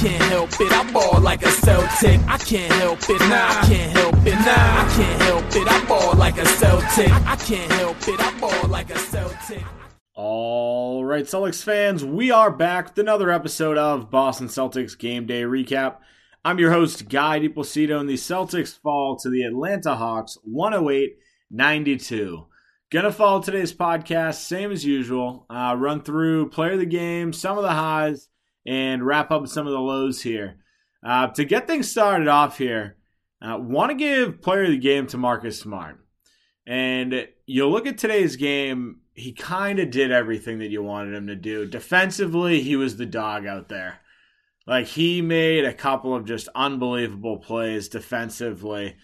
can't help it. I ball like a Celtic. I can't help it. Nah, I can't help it. Nah, I can't help it. I ball like a Celtic. I can't help it. I ball like a Celtic. All right, Celtics fans, we are back with another episode of Boston Celtics Game Day Recap. I'm your host, Guy DiPlacido, and the Celtics fall to the Atlanta Hawks 108 92. Gonna follow today's podcast, same as usual. Uh, run through player of the game, some of the highs, and wrap up some of the lows here. Uh, to get things started off here, uh, want to give player of the game to Marcus Smart. And you look at today's game, he kind of did everything that you wanted him to do. Defensively, he was the dog out there. Like he made a couple of just unbelievable plays defensively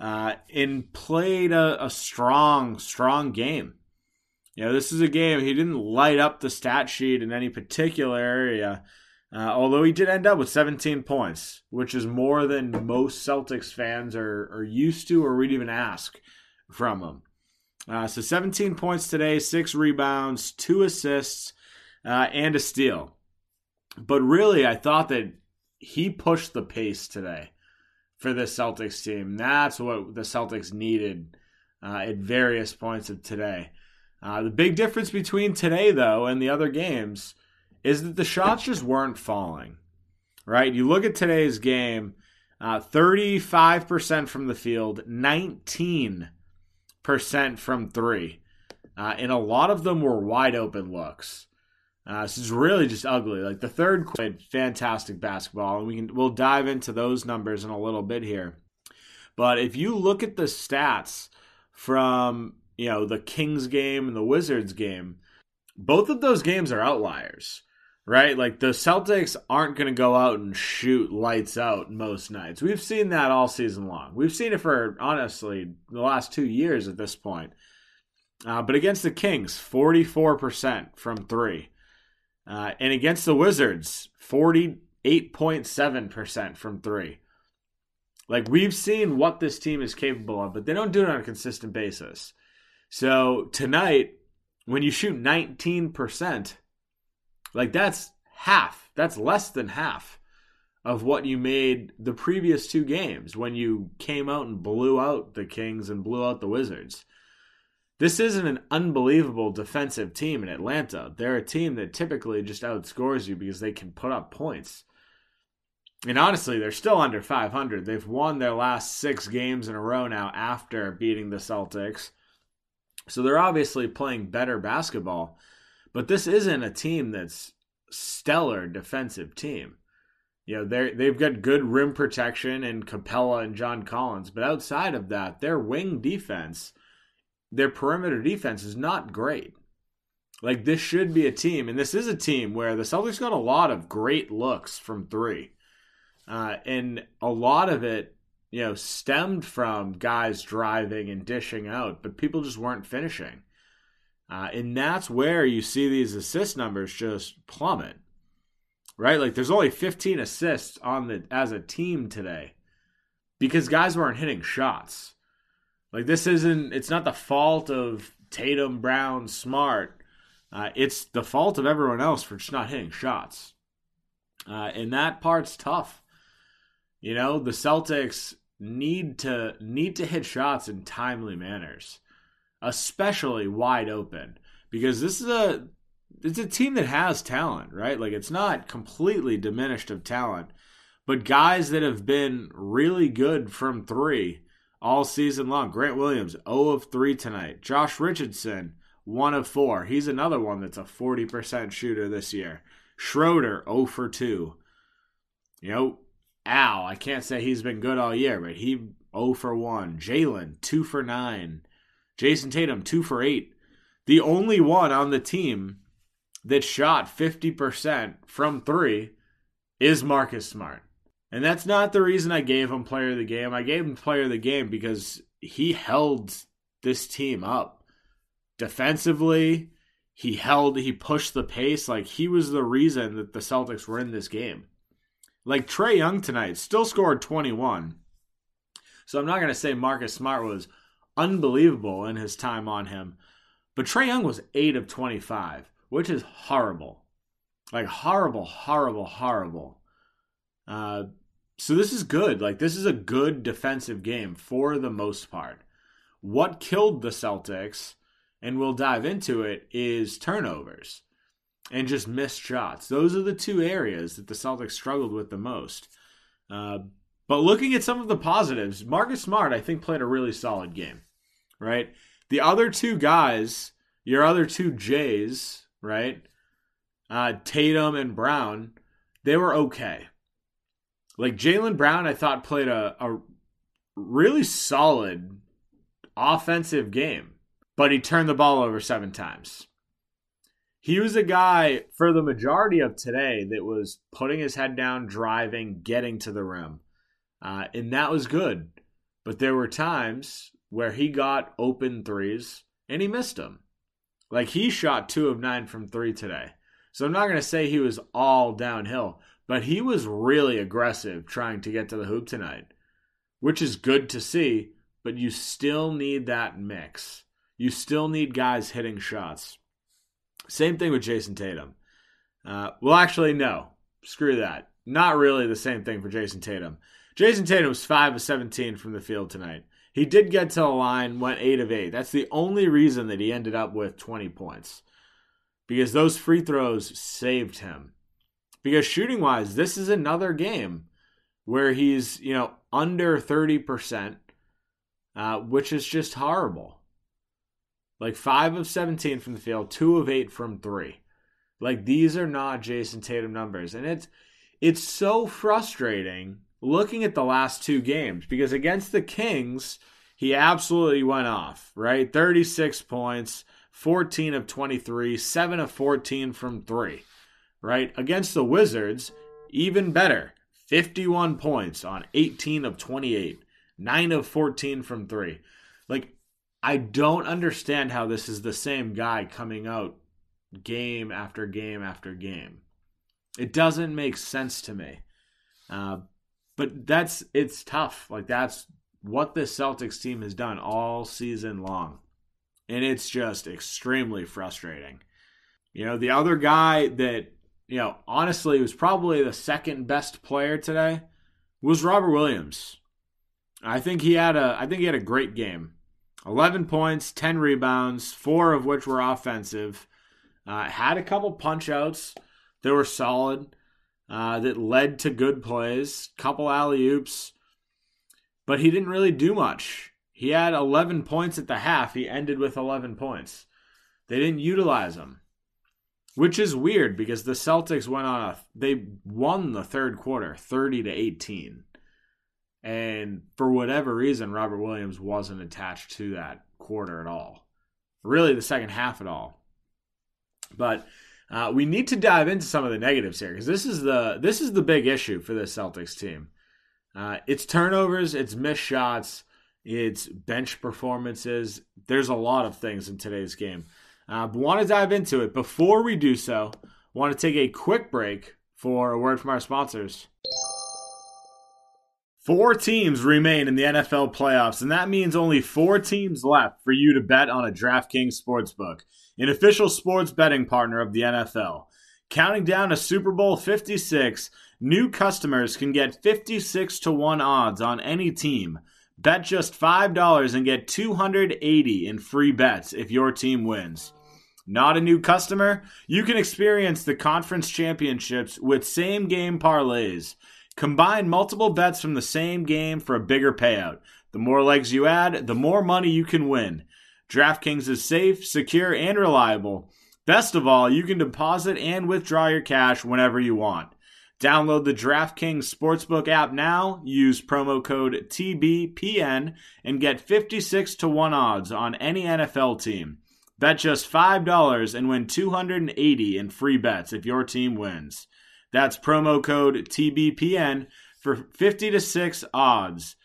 uh, and played a, a strong, strong game. You know, this is a game he didn't light up the stat sheet in any particular area, uh, although he did end up with 17 points, which is more than most Celtics fans are, are used to or would even ask from him. Uh, so 17 points today, six rebounds, two assists, uh, and a steal. But really, I thought that he pushed the pace today for the Celtics team. That's what the Celtics needed uh, at various points of today. Uh, the big difference between today, though, and the other games is that the shots just weren't falling. Right? You look at today's game, uh, 35% from the field, 19% from three. Uh, and a lot of them were wide open looks. Uh, this is really just ugly. Like the third played fantastic basketball, and we can we'll dive into those numbers in a little bit here. But if you look at the stats from you know the Kings game and the Wizards game, both of those games are outliers, right? Like the Celtics aren't going to go out and shoot lights out most nights. We've seen that all season long. We've seen it for honestly the last two years at this point. Uh, but against the Kings, forty four percent from three. Uh, and against the Wizards, 48.7% from three. Like we've seen what this team is capable of, but they don't do it on a consistent basis. So tonight, when you shoot 19%, like that's half, that's less than half of what you made the previous two games when you came out and blew out the Kings and blew out the Wizards. This isn't an unbelievable defensive team in Atlanta. They're a team that typically just outscores you because they can put up points. And honestly, they're still under 500. They've won their last six games in a row now after beating the Celtics. So they're obviously playing better basketball. But this isn't a team that's stellar defensive team. You know, they they've got good rim protection in Capela and John Collins, but outside of that, their wing defense their perimeter defense is not great. Like this should be a team, and this is a team where the Celtics got a lot of great looks from three, uh, and a lot of it, you know, stemmed from guys driving and dishing out, but people just weren't finishing, uh, and that's where you see these assist numbers just plummet. Right, like there's only 15 assists on the as a team today because guys weren't hitting shots. Like this isn't. It's not the fault of Tatum, Brown, Smart. Uh, it's the fault of everyone else for just not hitting shots. Uh, and that part's tough. You know, the Celtics need to need to hit shots in timely manners, especially wide open, because this is a it's a team that has talent, right? Like it's not completely diminished of talent, but guys that have been really good from three all season long. Grant Williams, 0 of 3 tonight. Josh Richardson, 1 of 4. He's another one that's a 40% shooter this year. Schroeder, 0 for 2. You know, Al, I can't say he's been good all year, but he 0 for 1. Jaylen, 2 for 9. Jayson Tatum, 2 for 8. The only one on the team that shot 50% from 3 is Marcus Smart. And that's not the reason I gave him player of the game. I gave him player of the game because he held this team up defensively. He held, he pushed the pace. Like he was the reason that the Celtics were in this game. Like Trae Young tonight still scored 21. So I'm not going to say Marcus Smart was unbelievable in his time on him, but Trae Young was 8 of 25, which is horrible. Like horrible, horrible, horrible. Uh, so this is good. Like this is a good defensive game for the most part. What killed the Celtics, and we'll dive into it, is turnovers and just missed shots. Those are the two areas that the Celtics struggled with the most. Uh, but looking at some of the positives, Marcus Smart, I think, played a really solid game, right? The other two guys, your other two Jays, right? Uh, Tatum and Brown, they were okay. Like Jaylen Brown, I thought played a, a really solid offensive game, but he turned the ball over seven times. He was a guy for the majority of today that was putting his head down, driving, getting to the rim. Uh, and that was good. But there were times where he got open threes and he missed them. Like he shot two of nine from three today. So I'm not going to say he was all downhill, but he was really aggressive trying to get to the hoop tonight, which is good to see, but you still need that mix. You still need guys hitting shots. Same thing with Jayson Tatum. Uh, well, actually, no. Screw that. Not really the same thing for Jayson Tatum. Jayson Tatum was 5 of 17 from the field tonight. He did get to the line, went 8 of 8. That's the only reason that he ended up with 20 points. Because those free throws saved him. Because shooting wise, this is another game where he's, you know, under 30%, uh, which is just horrible. Like 5 of 17 from the field, 2 of 8 from 3. Like these are not Jayson Tatum numbers. And it's it's so frustrating looking at the last two games because against the Kings, he absolutely went off, right? 36 points, 14 of 23, 7 of 14 from 3, right? Against the Wizards, even better, 51 points on 18 of 28, 9 of 14 from 3. Like, I don't understand how this is the same guy coming out game after game after game. It doesn't make sense to me. Uh, but that's it's tough. Like that's what the Celtics team has done all season long. And it's just extremely frustrating. You know, the other guy that, you know, honestly was probably the second best player today was Robert Williams. I think he had a I think he had a great game. 11 points, 10 rebounds, 4 of which were offensive. Uh, had a couple punch outs that were solid uh, that led to good plays, couple alley oops, but he didn't really do much. He had 11 points at the half. He ended with 11 points. They didn't utilize him, which is weird because the Celtics went on a they won the third quarter 30 to 18. And for whatever reason, Robert Williams wasn't attached to that quarter at all. Really, the second half at all. But uh, we need to dive into some of the negatives here because this is the this is the big issue for the Celtics team. Uh, it's turnovers, it's missed shots, it's bench performances. There's a lot of things in today's game. Uh, but want to dive into it. Before we do so, want to take a quick break for a word from our sponsors. Four teams remain in the NFL playoffs, and that means only four teams left for you to bet on a DraftKings sportsbook an official sports betting partner of the NFL. Counting down to Super Bowl 56, new customers can get 56 to 1 odds on any team. Bet just $5 and get 280 in free bets if your team wins. Not a new customer? You can experience the conference championships with same game parlays. Combine multiple bets from the same game for a bigger payout. The more legs you add, the more money you can win. DraftKings is safe, secure, and reliable. Best of all, you can deposit and withdraw your cash whenever you want. Download the DraftKings Sportsbook app now, use promo code TBPN, and get 56 to 1 odds on any NFL team. Bet just $5 and win 280 in free bets if your team wins. That's promo code TBPN for 50 to 6 odds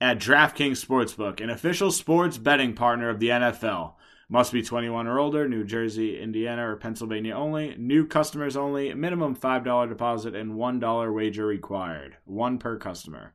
at DraftKings Sportsbook, an official sports betting partner of the NFL. Must be 21 or older, New Jersey, Indiana, or Pennsylvania only. New customers only. Minimum $5 deposit and $1 wager required. One per customer.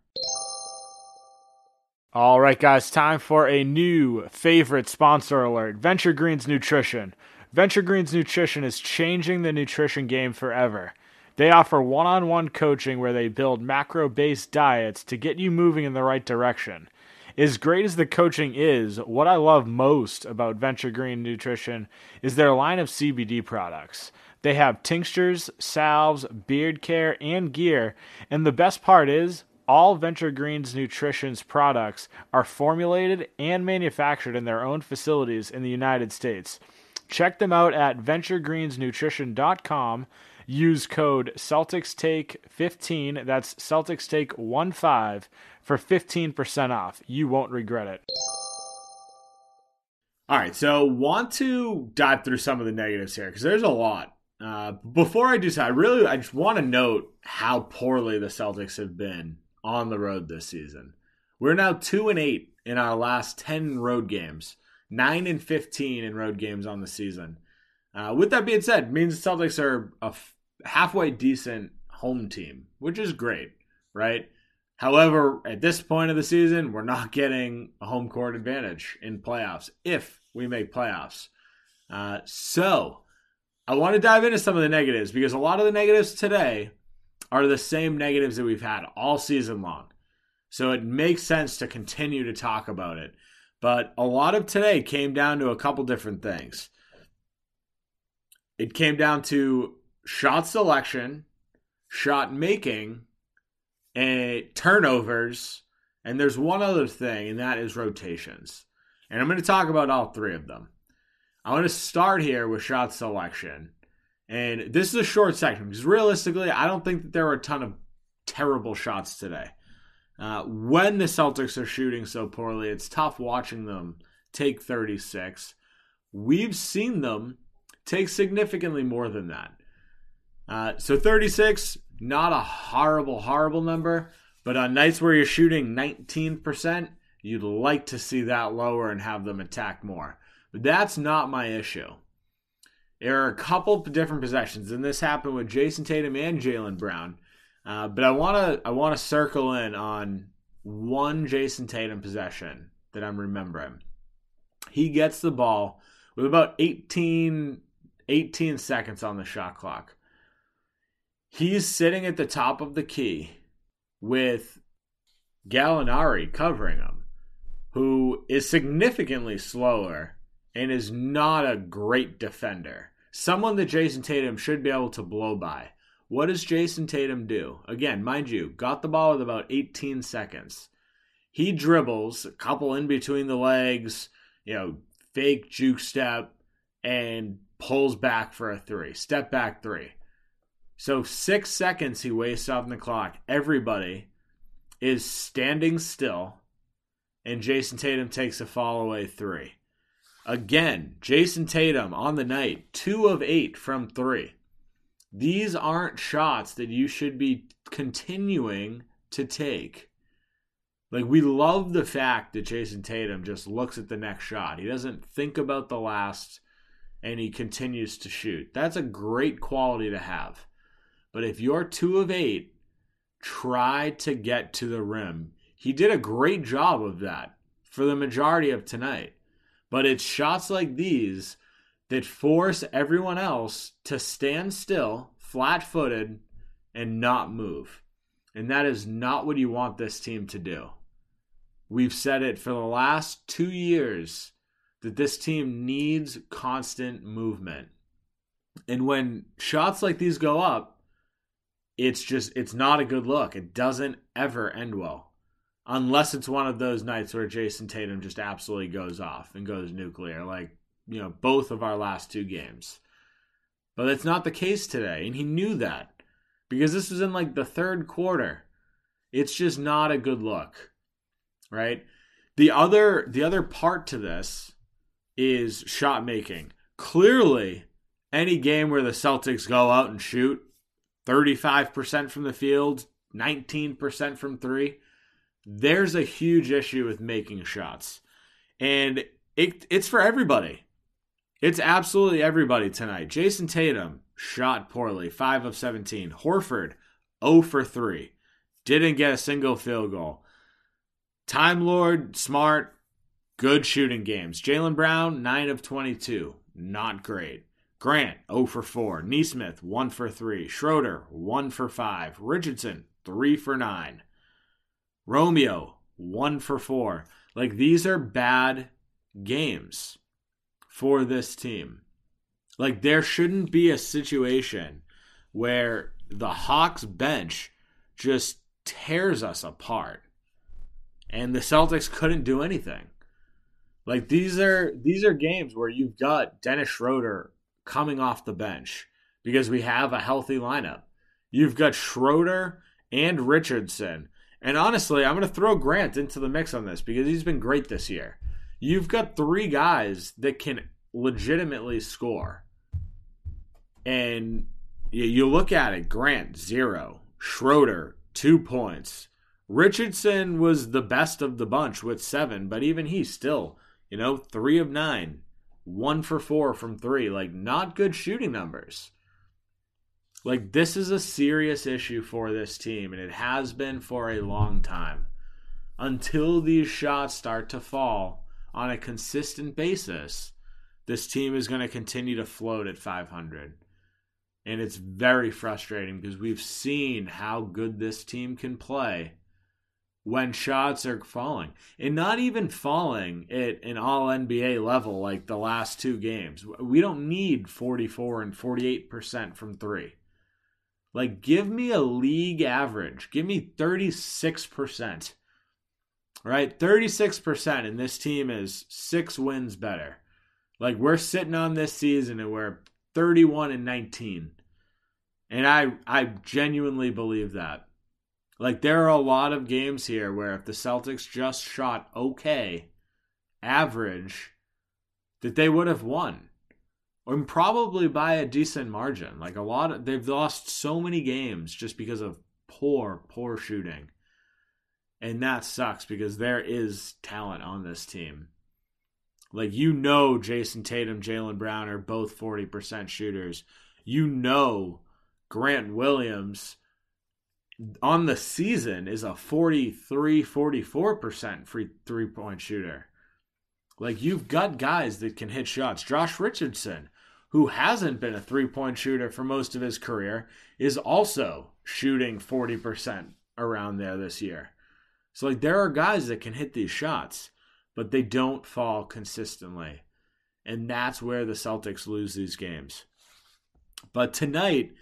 All right, guys, time for a new favorite sponsor alert Venture Greens Nutrition. Venture Greens Nutrition is changing the nutrition game forever. They offer one on one coaching where they build macro based diets to get you moving in the right direction. As great as the coaching is, what I love most about Venture Green Nutrition is their line of CBD products. They have tinctures, salves, beard care, and gear. And the best part is, all Venture Green's Nutrition's products are formulated and manufactured in their own facilities in the United States. Check them out at venturegreensnutrition.com. Use code Celtics Take 15. that's CelticsTake15, for 15% off. You won't regret it. All right, so want to dive through some of the negatives here because there's a lot. Uh, before I do so, I really I just want to note how poorly the Celtics have been on the road this season. We're now two and eight in our last ten road games, nine and fifteen in road games on the season. Uh, with that being said, means the Celtics are a halfway decent home team, which is great, right? However, at this point of the season, we're not getting a home court advantage in playoffs if we make playoffs. Uh, so, I want to dive into some of the negatives because a lot of the negatives today are the same negatives that we've had all season long. So, it makes sense to continue to talk about it. But a lot of today came down to a couple different things. It came down to shot selection, shot making, and turnovers, and there's one other thing, and that is rotations. And I'm going to talk about all three of them. I want to start here with shot selection. And this is a short section because realistically, I don't think that there were a ton of terrible shots today. Uh, when the Celtics are shooting so poorly, it's tough watching them take 36. We've seen them take significantly more than that. Uh, so 36, not a horrible, horrible number, but on nights where you're shooting 19%, you'd like to see that lower and have them attack more. But that's not my issue. There are a couple different possessions, and this happened with Jayson Tatum and Jaylen Brown. Uh, but I want to I want to circle in on one Jayson Tatum possession that I'm remembering. He gets the ball with about 18, 18 seconds on the shot clock. He's sitting at the top of the key with Gallinari covering him, who is significantly slower and is not a great defender. Someone that Jayson Tatum should be able to blow by. What does Jayson Tatum do? Again, mind you, got the ball with about 18 seconds. He dribbles a couple in between the legs, you know, fake juke step, and pulls back for a three. Step back three. So six seconds he wastes off the clock. Everybody is standing still, and Jayson Tatum takes a fall away three. Again, Jayson Tatum on the night, two of eight from three. These aren't shots that you should be continuing to take. Like, we love the fact that Jayson Tatum just looks at the next shot. He doesn't think about the last and he continues to shoot. That's a great quality to have. But if you're two of eight, try to get to the rim. He did a great job of that for the majority of tonight. But it's shots like these that force everyone else to stand still, flat footed, and not move. And that is not what you want this team to do. We've said it for the last two years that this team needs constant movement. And when shots like these go up, it's just it's not a good look. It doesn't ever end well. Unless it's one of those nights where Jayson Tatum just absolutely goes off and goes nuclear, like, you know, both of our last two games. But it's not the case today, and he knew that. Because this was in like the third quarter. It's just not a good look. Right? The other the other part to this is shot making. Clearly, any game where the Celtics go out and shoot 35% from the field, 19% from three. There's a huge issue with making shots. And it, it's for everybody. It's absolutely everybody tonight. Jayson Tatum shot poorly, 5 of 17. Horford, 0 for 3. Didn't get a single field goal. Time Lord, smart, good shooting games. Jaylen Brown, 9 of 22. Not great. Grant 0 for 4, Nesmith 1 for 3, Schroeder 1 for 5, Richardson 3 for 9, Romeo 1 for 4. Like these are bad games for this team. Like there shouldn't be a situation where the Hawks bench just tears us apart and the Celtics couldn't do anything. Like these are these are games where you've got Dennis Schroeder coming off the bench because we have a healthy lineup. You've got Schroeder and Richardson. And honestly, I'm going to throw Grant into the mix on this because he's been great this year. You've got three guys that can legitimately score. And you look at it Grant, zero. Schroeder, two points. Richardson was the best of the bunch with seven, but even he still, you know, three of nine, one for four from three. Like, not good shooting numbers. Like, this is a serious issue for this team, and it has been for a long time. Until these shots start to fall on a consistent basis, this team is going to continue to float at 500. And it's very frustrating because we've seen how good this team can play when shots are falling. And not even falling at an all NBA level like the last two games. We don't need 44 and 48% from three. Like, give me a league average. Give me 36%. Right? 36%, and this team is six wins better. Like, we're sitting on this season and we're 31 and 19. And I I genuinely believe that. Like there are a lot of games here where if the Celtics just shot okay, average, that they would have won. And probably by a decent margin. Like a lot of they've lost so many games just because of poor, poor shooting. And that sucks because there is talent on this team. Like you know Jayson Tatum, Jaylen Brown are both 40% shooters. You know Grant Williams on the season is a 43 44% free three point shooter. Like you've got guys that can hit shots. Josh Richardson, who hasn't been a three point shooter for most of his career, is also shooting 40% around there this year. So like there are guys that can hit these shots, but they don't fall consistently. And that's where the Celtics lose these games. But tonight,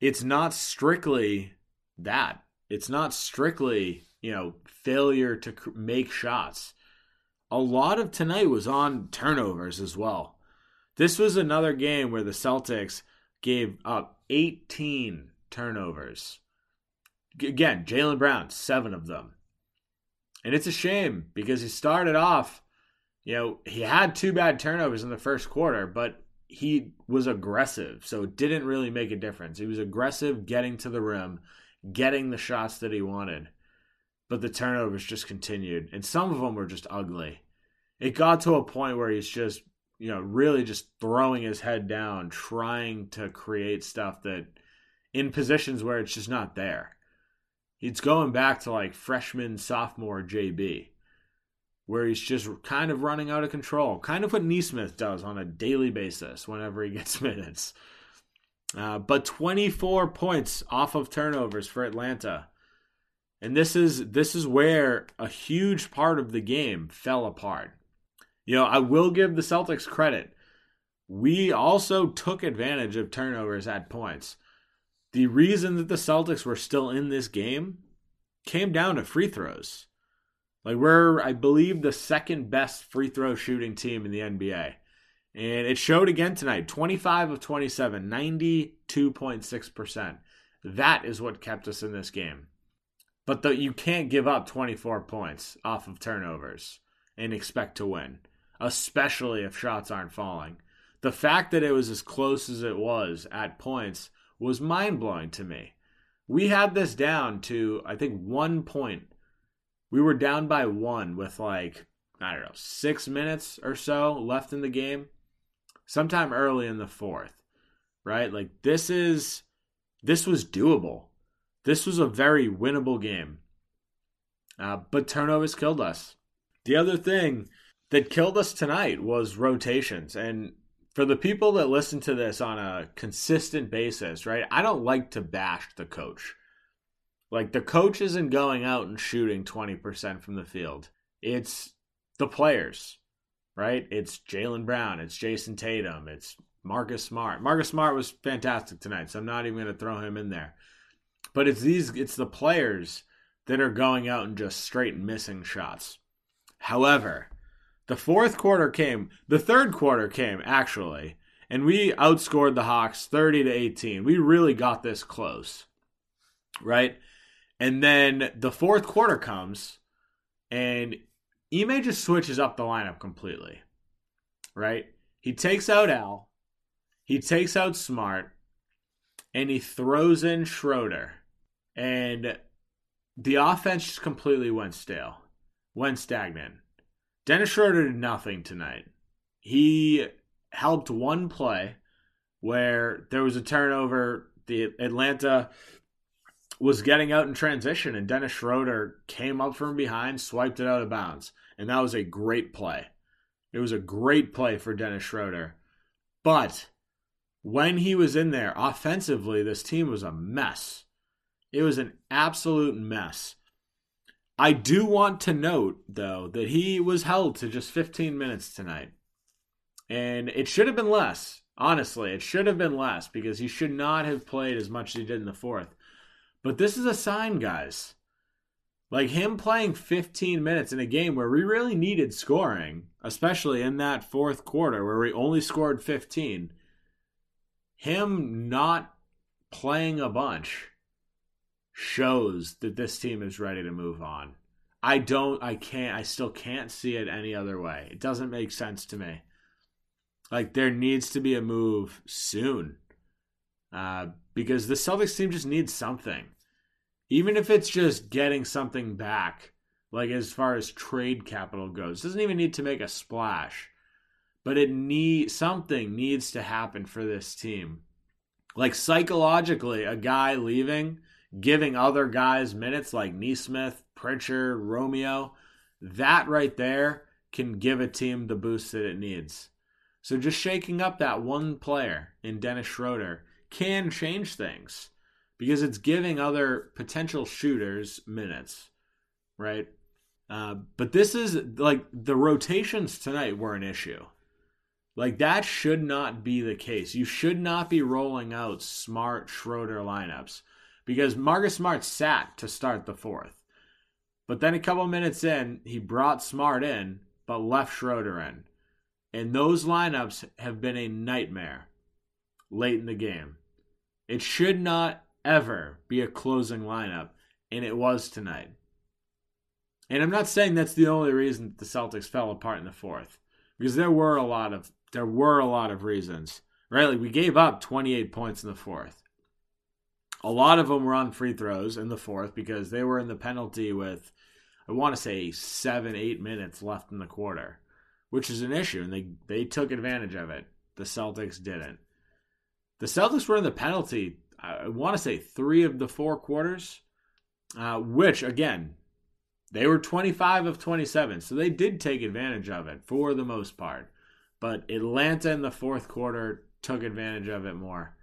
it's not strictly that. It's not strictly, you know, failure to make shots. A lot of tonight was on turnovers as well. This was another game where the Celtics gave up 18 turnovers. Again, Jaylen Brown, seven of them. And it's a shame because he started off, you know, he had two bad turnovers in the first quarter, but he was aggressive. So it didn't really make a difference. He was aggressive getting to the rim, getting the shots that he wanted. But the turnovers just continued, and some of them were just ugly. It got to a point where he's just, you know, really just throwing his head down, trying to create stuff that in positions where it's just not there. It's going back to like freshman, sophomore JB, where he's just kind of running out of control. Kind of what Nesmith does on a daily basis whenever he gets minutes. Uh, but 24 points off of turnovers for Atlanta. And this is this is where a huge part of the game fell apart. You know, I will give the Celtics credit. We also took advantage of turnovers at points. The reason that the Celtics were still in this game came down to free throws. Like we're I believe the second best free throw shooting team in the NBA. And it showed again tonight 25 of 27, 92.6%. That is what kept us in this game. But the, you can't give up 24 points off of turnovers and expect to win, especially if shots aren't falling. The fact that it was as close as it was at points was mind blowing to me. We had this down to, I think, one point. We were down by one with like, I don't know, six minutes or so left in the game sometime early in the fourth, right? Like this is this was doable. This was a very winnable game. Uh, but turnovers killed us. The other thing that killed us tonight was rotations. And for the people that listen to this on a consistent basis, right? I don't like to bash the coach. Like the coach isn't going out and shooting 20% from the field. It's the players, right? It's Jaylen Brown, it's Jayson Tatum, it's Marcus Smart. Marcus Smart was fantastic tonight, so I'm not even going to throw him in there. But it's these it's the players that are going out and just straight missing shots. However, the fourth quarter came, the third quarter came actually, and we outscored the Hawks 30 to 18. We really got this close. Right? And then the fourth quarter comes and Ime just switches up the lineup completely. Right? He takes out Al, he takes out Smart, and he throws in Schroeder. And the offense just completely went stale, went stagnant. Dennis Schroeder did nothing tonight. He helped one play where there was a turnover. The Atlanta was getting out in transition, and Dennis Schroeder came up from behind, swiped it out of bounds. And that was a great play. It was a great play for Dennis Schroeder. But when he was in there, offensively, this team was a mess. It was an absolute mess. I do want to note, though, that he was held to just 15 minutes tonight. And it should have been less. Honestly, it should have been less because he should not have played as much as he did in the fourth. But this is a sign, guys. Like him playing 15 minutes in a game where we really needed scoring, especially in that fourth quarter where we only scored 15. Him not playing a bunch shows that this team is ready to move on. I don't, I can't, I still can't see it any other way. It doesn't make sense to me. Like, there needs to be a move soon uh, because the Celtics team just needs something. Even if it's just getting something back, like as far as trade capital goes, doesn't even need to make a splash, but it need something needs to happen for this team. Like psychologically, a guy leaving giving other guys minutes like Nesmith, Pritchard, Romeo, that right there can give a team the boost that it needs. So just shaking up that one player in Dennis Schroeder can change things because it's giving other potential shooters minutes, right? Uh, but this is like the rotations tonight were an issue. Like that should not be the case. You should not be rolling out smart Schroeder lineups because Marcus Smart sat to start the fourth. But then a couple minutes in, he brought Smart in, but left Schroeder in. And those lineups have been a nightmare late in the game. It should not ever be a closing lineup, and it was tonight. And I'm not saying that's the only reason the Celtics fell apart in the fourth, because there were a lot of there were a lot of reasons. Right, like we gave up 28 points in the fourth. A lot of them were on free throws in the fourth because they were in the penalty with, I want to say, seven, eight minutes left in the quarter, which is an issue, and they, they took advantage of it. The Celtics didn't. The Celtics were in the penalty, I want to say, three of the four quarters, uh, which, again, they were 25 of 27, so they did take advantage of it for the most part. But Atlanta in the fourth quarter took advantage of it more.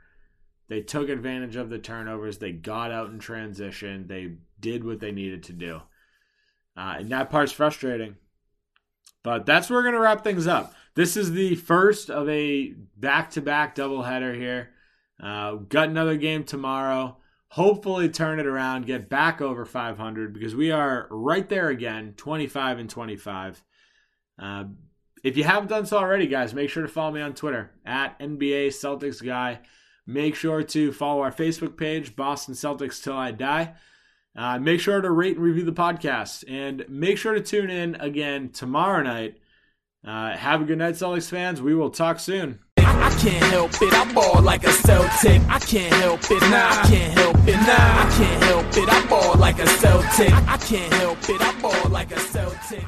They took advantage of the turnovers. They got out in transition. They did what they needed to do. Uh, and that part's frustrating. But that's where we're going to wrap things up. This is the first of a back to back doubleheader here. Uh, got another game tomorrow. Hopefully, turn it around, get back over 500 because we are right there again 25 and 25. Uh, if you haven't done so already, guys, make sure to follow me on Twitter at NBA Celtics Guy. Make sure to follow our Facebook page, Boston Celtics Till I Die. Uh, make sure to rate and review the podcast. And make sure to tune in again tomorrow night. Uh, have a good night, Celtics fans. We will talk soon. I can't help it, I ball like a Celtic. I can't help it, nah. I can't help it, nah. I can't help it, I ball like a Celtic. I can't help it, I ball like a Celtic.